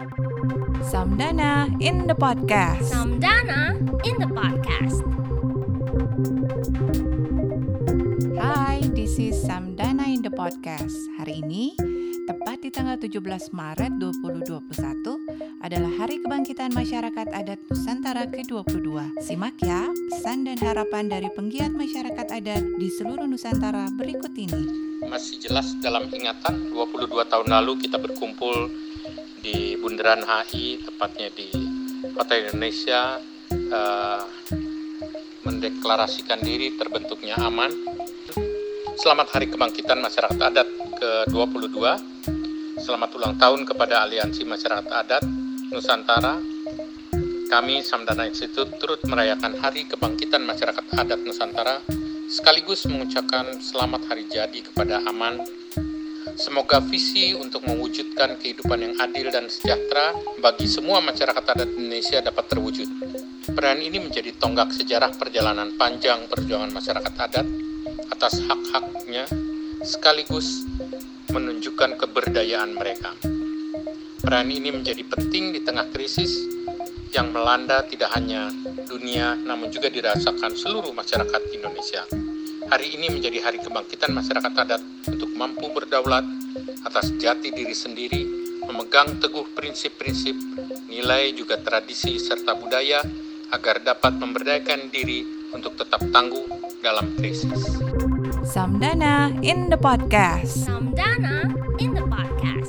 Samdana in the podcast. Samdana in the podcast. Hai, this is Samdana in the podcast. Hari ini, tepat di tanggal 17 Maret 2021, adalah Hari Kebangkitan Masyarakat Adat Nusantara ke-22. Simak ya pesan dan harapan dari penggiat masyarakat adat di seluruh Nusantara berikut ini. Masih jelas dalam ingatan 22 tahun lalu kita berkumpul di Bundaran HI, tepatnya di Kota Indonesia, uh, mendeklarasikan diri terbentuknya aman. Selamat Hari Kebangkitan Masyarakat Adat ke-22. Selamat ulang tahun kepada Aliansi Masyarakat Adat Nusantara, kami Samdana Institute turut merayakan Hari Kebangkitan Masyarakat Adat Nusantara sekaligus mengucapkan selamat hari jadi kepada Aman. Semoga visi untuk mewujudkan kehidupan yang adil dan sejahtera bagi semua masyarakat adat Indonesia dapat terwujud. Peran ini menjadi tonggak sejarah perjalanan panjang perjuangan masyarakat adat atas hak-haknya sekaligus menunjukkan keberdayaan mereka. Peran ini menjadi penting di tengah krisis yang melanda tidak hanya dunia namun juga dirasakan seluruh masyarakat Indonesia. Hari ini menjadi hari kebangkitan masyarakat adat untuk mampu berdaulat atas jati diri sendiri, memegang teguh prinsip-prinsip, nilai juga tradisi serta budaya agar dapat memberdayakan diri untuk tetap tangguh dalam krisis. Samdana in the podcast. Samdana in the podcast.